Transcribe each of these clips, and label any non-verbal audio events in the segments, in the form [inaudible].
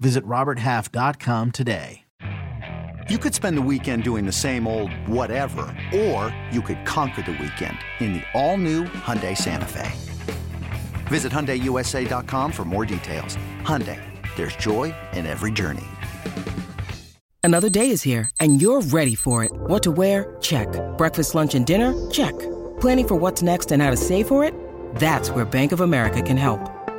Visit RobertHalf.com today. You could spend the weekend doing the same old whatever, or you could conquer the weekend in the all-new Hyundai Santa Fe. Visit HyundaiUSA.com for more details. Hyundai, there's joy in every journey. Another day is here, and you're ready for it. What to wear? Check. Breakfast, lunch, and dinner? Check. Planning for what's next and how to save for it? That's where Bank of America can help.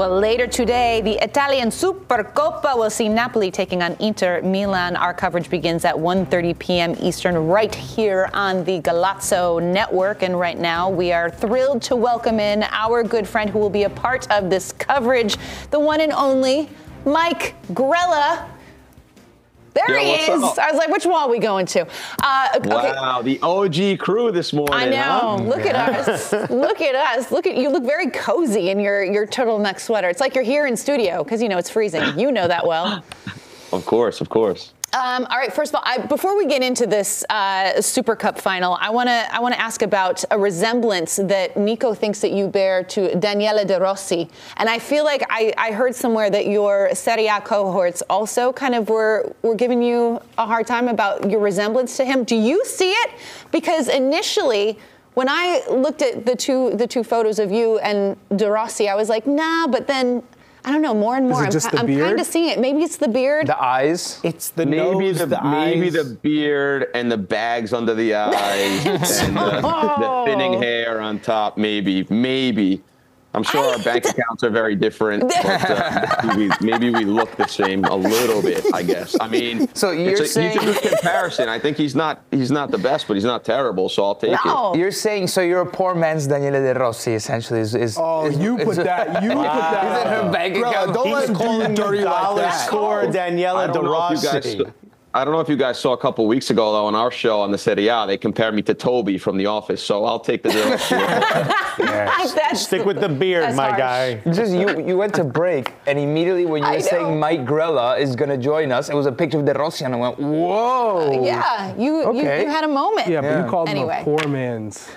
Well, later today, the Italian Supercoppa will see Napoli taking on Inter Milan. Our coverage begins at 1:30 p.m. Eastern, right here on the Golazo Network. And right now, we are thrilled to welcome in our good friend who will be a part of this coverage, the one and only Mike Grella. There Yo, he is. up? I was like, which wall are we going to? Uh, okay. Wow, the OG crew this morning. I know. huh? Look at us. [laughs] Look at us. Look at you. Look very cozy in your your turtleneck sweater. It's like you're here in studio because you know it's freezing. You know that well. Of course, of course. Um, all right. First of all, I, before we get into this uh, Super Cup final, I want to I want to ask about a resemblance that Nico thinks that you bear to Daniele De Rossi, and I feel like I, I heard somewhere that your Serie A cohorts also kind of were were giving you a hard time about your resemblance to him. Do you see it? Because initially. When I looked at the two the two photos of you and De Rossi, I was like, nah. But then I don't know. More and more, it I'm, the I'm beard? kind of seeing it. Maybe it's the beard. The eyes. It's the maybe nose, the, the, maybe eyes. the beard and the bags under the [laughs] eyes and the, the thinning hair on top. Maybe, maybe. I'm sure our bank [laughs] accounts are very different, but uh, [laughs] maybe, we, maybe we look the same a little bit. I guess. I mean, [laughs] So you're it's a, saying- you can do comparison. I think he's not he's not the best, but he's not terrible, so I'll take No. it. You're saying so you're a poor man's Daniele De Rossi essentially is, is Oh, is- you is- put that. You put that. Is it her bank Bro, account? don't let him call him dirty dollar like that. score I Daniela De don't know if you guys. Rossi. I don't know if you guys saw a couple weeks ago though on our show on the Serie A, they compared me to Toby from The Office, so I'll take the deal. [laughs] [laughs] That's- Stick with the beard, my harsh. guy. Just you, you went to break, and immediately when you I were know. saying Mike Grella is gonna join us, it was a picture of De Rossi, and I went, "Whoa!" Uh, yeah, you, you Okay. you had a moment. Yeah, but Yeah. you called Anyway. him a poor man's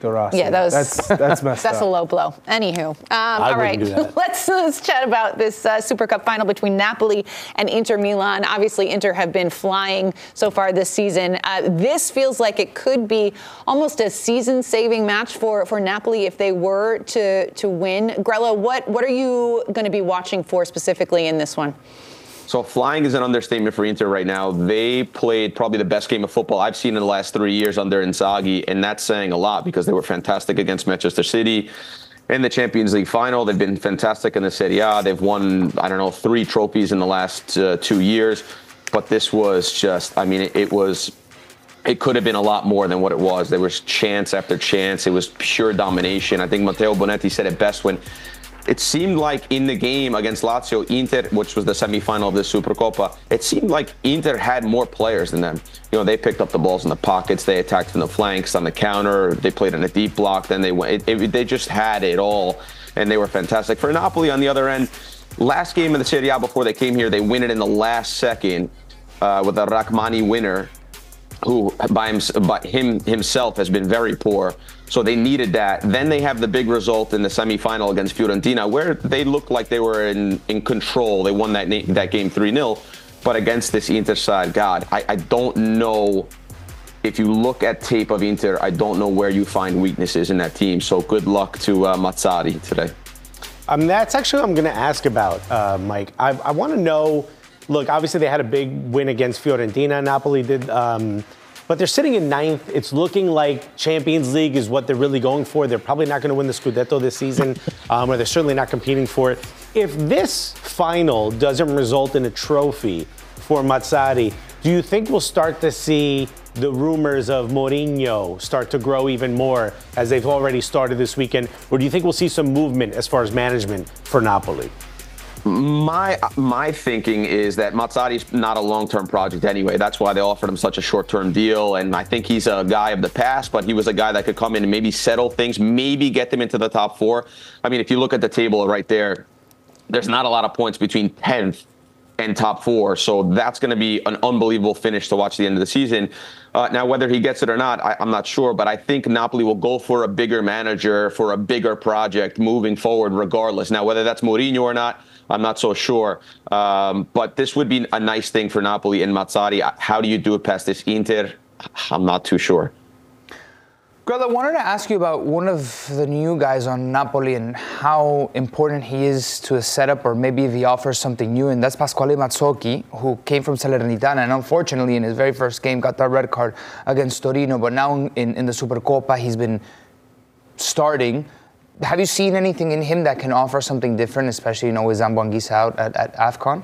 De Rossi. Yeah, that was- that's that's messed [laughs] That's up. a low blow. Anywho, um, all right, do that. [laughs] let's let's chat about this uh, Super Cup final between Napoli and Inter Milan. Obviously, Inter have been flying so far this season. Uh, this feels like it could be almost a season-saving match for for Napoli if they were to to win. Grella, what what are you going to be watching for specifically in this one? So flying is an understatement for Inter right now. They played probably the best game of football I've seen in the last three years under Inzaghi, and that's saying a lot because they were fantastic against Manchester City in the Champions League final. They've been fantastic in the Serie A. They've won, I don't know, three trophies in the last uh, two years. But this was just, I mean, it, it was it could have been a lot more than what it was. There was chance after chance. It was pure domination. I think Matteo Bonetti said it best when it seemed like in the game against Lazio, Inter, which was the semifinal of the Supercoppa, it seemed like Inter had more players than them. You know, they picked up the balls in the pockets, they attacked from the flanks, on the counter, they played in a deep block, then they went. It, it, they just had it all, and they were fantastic. For Napoli on the other end, last game of the Serie A before they came here, they win it in the last second uh, with a Rrahmani winner who by, him, by him himself has been very poor. So they needed that. Then they have the big result in the semifinal against Fiorentina, where they looked like they were in, in control. They won that that game 3 0. But against this Inter side, God, I, I don't know. If you look at tape of Inter, I don't know where you find weaknesses in that team. So good luck to uh, Mazzarri today. Um, that's actually what I'm going to ask about, uh, Mike. I, I want to know. Look, obviously they had a big win against Fiorentina. Napoli did, um, but they're sitting in ninth. It's looking like Champions League is what they're really going for. They're probably not going to win the Scudetto this season, [laughs] um, or they're certainly not competing for it. If this final doesn't result in a trophy for Mazzarri, do you think we'll start to see the rumors of Mourinho start to grow even more as they've already started this weekend? Or do you think we'll see some movement as far as management for Napoli? My my thinking is that Mazzarri's not a long-term project anyway. That's why they offered him such a short-term deal. And I think he's a guy of the past, but he was a guy that could come in and maybe settle things, maybe get them into the top four. I mean, if you look at the table right there, there's not a lot of points between 10th and top four. So that's going to be an unbelievable finish to watch the end of the season. Uh, now, whether he gets it or not, I, am not sure, but I think Napoli will go for a bigger manager, for a bigger project moving forward, regardless. Now, whether that's Mourinho or not, I'm not so sure. Um, but this would be a nice thing for Napoli and Mazzarri. How do you do it past this Inter? I'm not too sure. Greg, I wanted to ask you about one of the new guys on Napoli and how important he is to a setup, or maybe if he offers something new, and that's Pasquale Mazzocchi, who came from Salernitana, and unfortunately in his very first game got that red card against Torino, but now in, in the Supercoppa he's been starting. Have you seen anything in him that can offer something different, especially you know with Zambo Anguissa out at, at AFCON?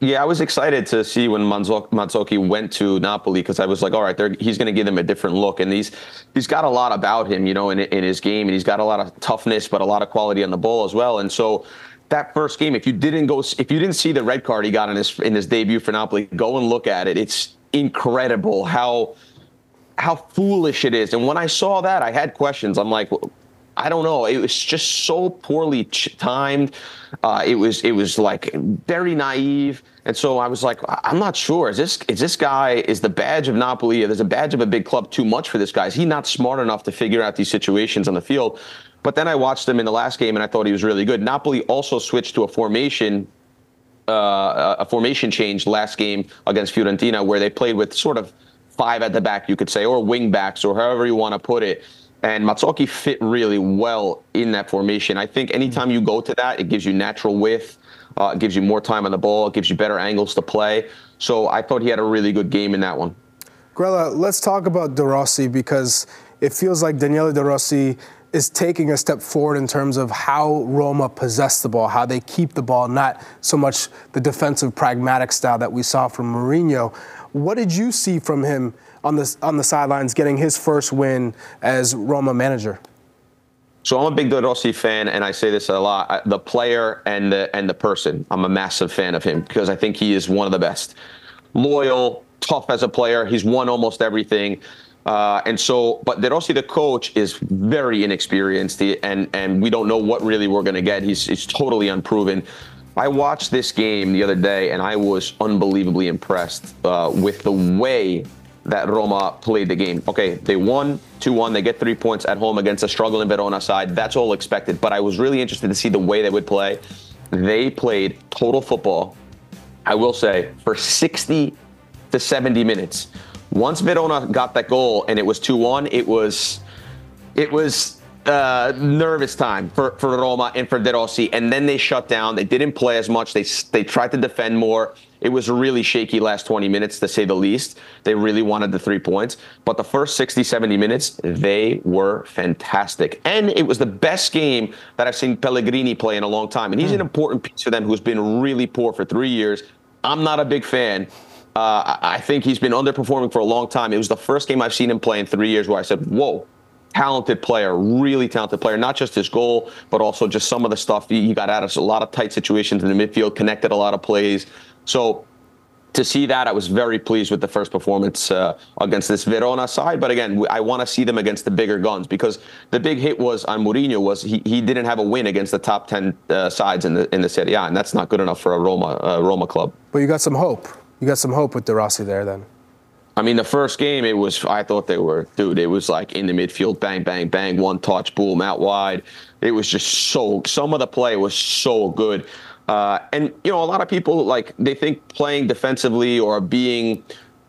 Yeah, I was excited to see when Mazzocchi went to Napoli because I was like, all right, he's going to give them a different look, and he's he's got a lot about him, you know, in in his game, and he's got a lot of toughness, but a lot of quality on the ball as well. And so that first game, if you didn't go, if you didn't see the red card he got in his in his debut for Napoli, go and look at it. It's incredible how how foolish it is. And when I saw that, I had questions. I'm like, I don't know. It was just so poorly timed. Uh, it was it was like very naive, and so I was like, I'm not sure. Is this is this guy is the badge of Napoli? There's a badge of a big club too much for this guy. Is he not smart enough to figure out these situations on the field? But then I watched him in the last game, and I thought he was really good. Napoli also switched to a formation. Uh, a formation change last game against Fiorentina, where they played with sort of five at the back, you could say, or wing backs, or however you want to put it and Mazzocchi fit really well in that formation. I think anytime you go to that, it gives you natural width, uh, it gives you more time on the ball, it gives you better angles to play. So I thought he had a really good game in that one. Grella, let's talk about De Rossi because it feels like Daniele De Rossi is taking a step forward in terms of how Roma possess the ball, how they keep the ball, not so much the defensive pragmatic style that we saw from Mourinho. What did you see from him on the on the sidelines, getting his first win as Roma manager? So I'm a big De Rossi fan, and I say this a lot: the player and the and the person. I'm a massive fan of him because I think he is one of the best. Loyal, tough as a player. He's won almost everything. Uh, and so, but De Rossi, the coach, is very inexperienced, and and we don't know what really we're going to get. He's he's totally unproven. I watched this game the other day, and I was unbelievably impressed uh, with the way that Roma played the game. Okay, they won 2 1. They get three points at home against a struggling Verona side. That's all expected. But I was really interested to see the way they would play. They played total football, I will say, for 60 to 70 minutes. Once Verona got that goal and it was 2 1, it was. It was uh, nervous time for, for Roma and for De Rossi, and then they shut down. They didn't play as much. They they tried to defend more. It was really shaky last 20 minutes, to say the least. They really wanted the three points. But the first 60, 70 minutes, they were fantastic. And it was the best game that I've seen Pellegrini play in a long time. And he's an hmm. important piece for them who's been really poor for three years. I'm not a big fan. Uh, I think he's been underperforming for a long time. It was the first game I've seen him play in three years where I said, whoa, talented player, really talented player. Not just his goal, but also just some of the stuff he got out of a lot of tight situations in the midfield, connected a lot of plays. So to see that, I was very pleased with the first performance uh, against this Verona side. But again, I want to see them against the bigger guns because the big hit was on Mourinho was he, he didn't have a win against the top ten uh, sides in the in the Serie A, and that's not good enough for a Roma uh, Roma club. But you got some hope. You got some hope with De Rossi there, then. I mean, the first game, it was, I thought they were, dude, it was like in the midfield, bang, bang, bang, one touch, boom, out wide. It was just so, some of the play was so good. Uh, and you know, a lot of people like they think playing defensively or being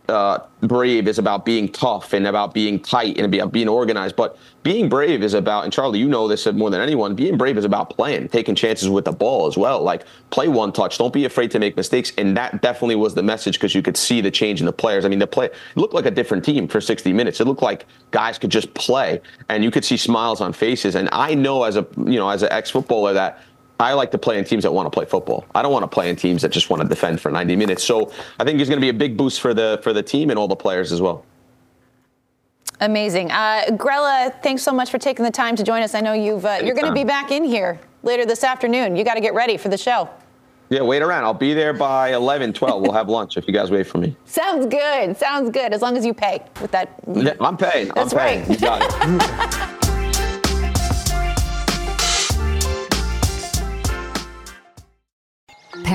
uh, brave is about being tough and about being tight and about being organized. But being brave is about, and Charlie, you know this more than anyone, being brave is about playing, taking chances with the ball as well. Like play one touch. Don't be afraid to make mistakes. And that definitely was the message because you could see the change in the players. I mean, the play looked like a different team for 60 minutes. It looked like guys could just play and you could see smiles on faces. And I know as a, you know, as an ex footballer that I like to play in teams that want to play football. I don't want to play in teams that just want to defend for 90 minutes. So I think there's going to be a big boost for the for the team and all the players as well. Amazing, uh, Grella. Thanks so much for taking the time to join us. I know you've uh, you're going to be back in here later this afternoon. You got to get ready for the show. Yeah, wait around. I'll be there by 11, 12. We'll have lunch if you guys wait for me. [laughs] Sounds good. Sounds good. As long as you pay with that. Yeah, I'm paying. That's I'm paying. right. You got it. [laughs]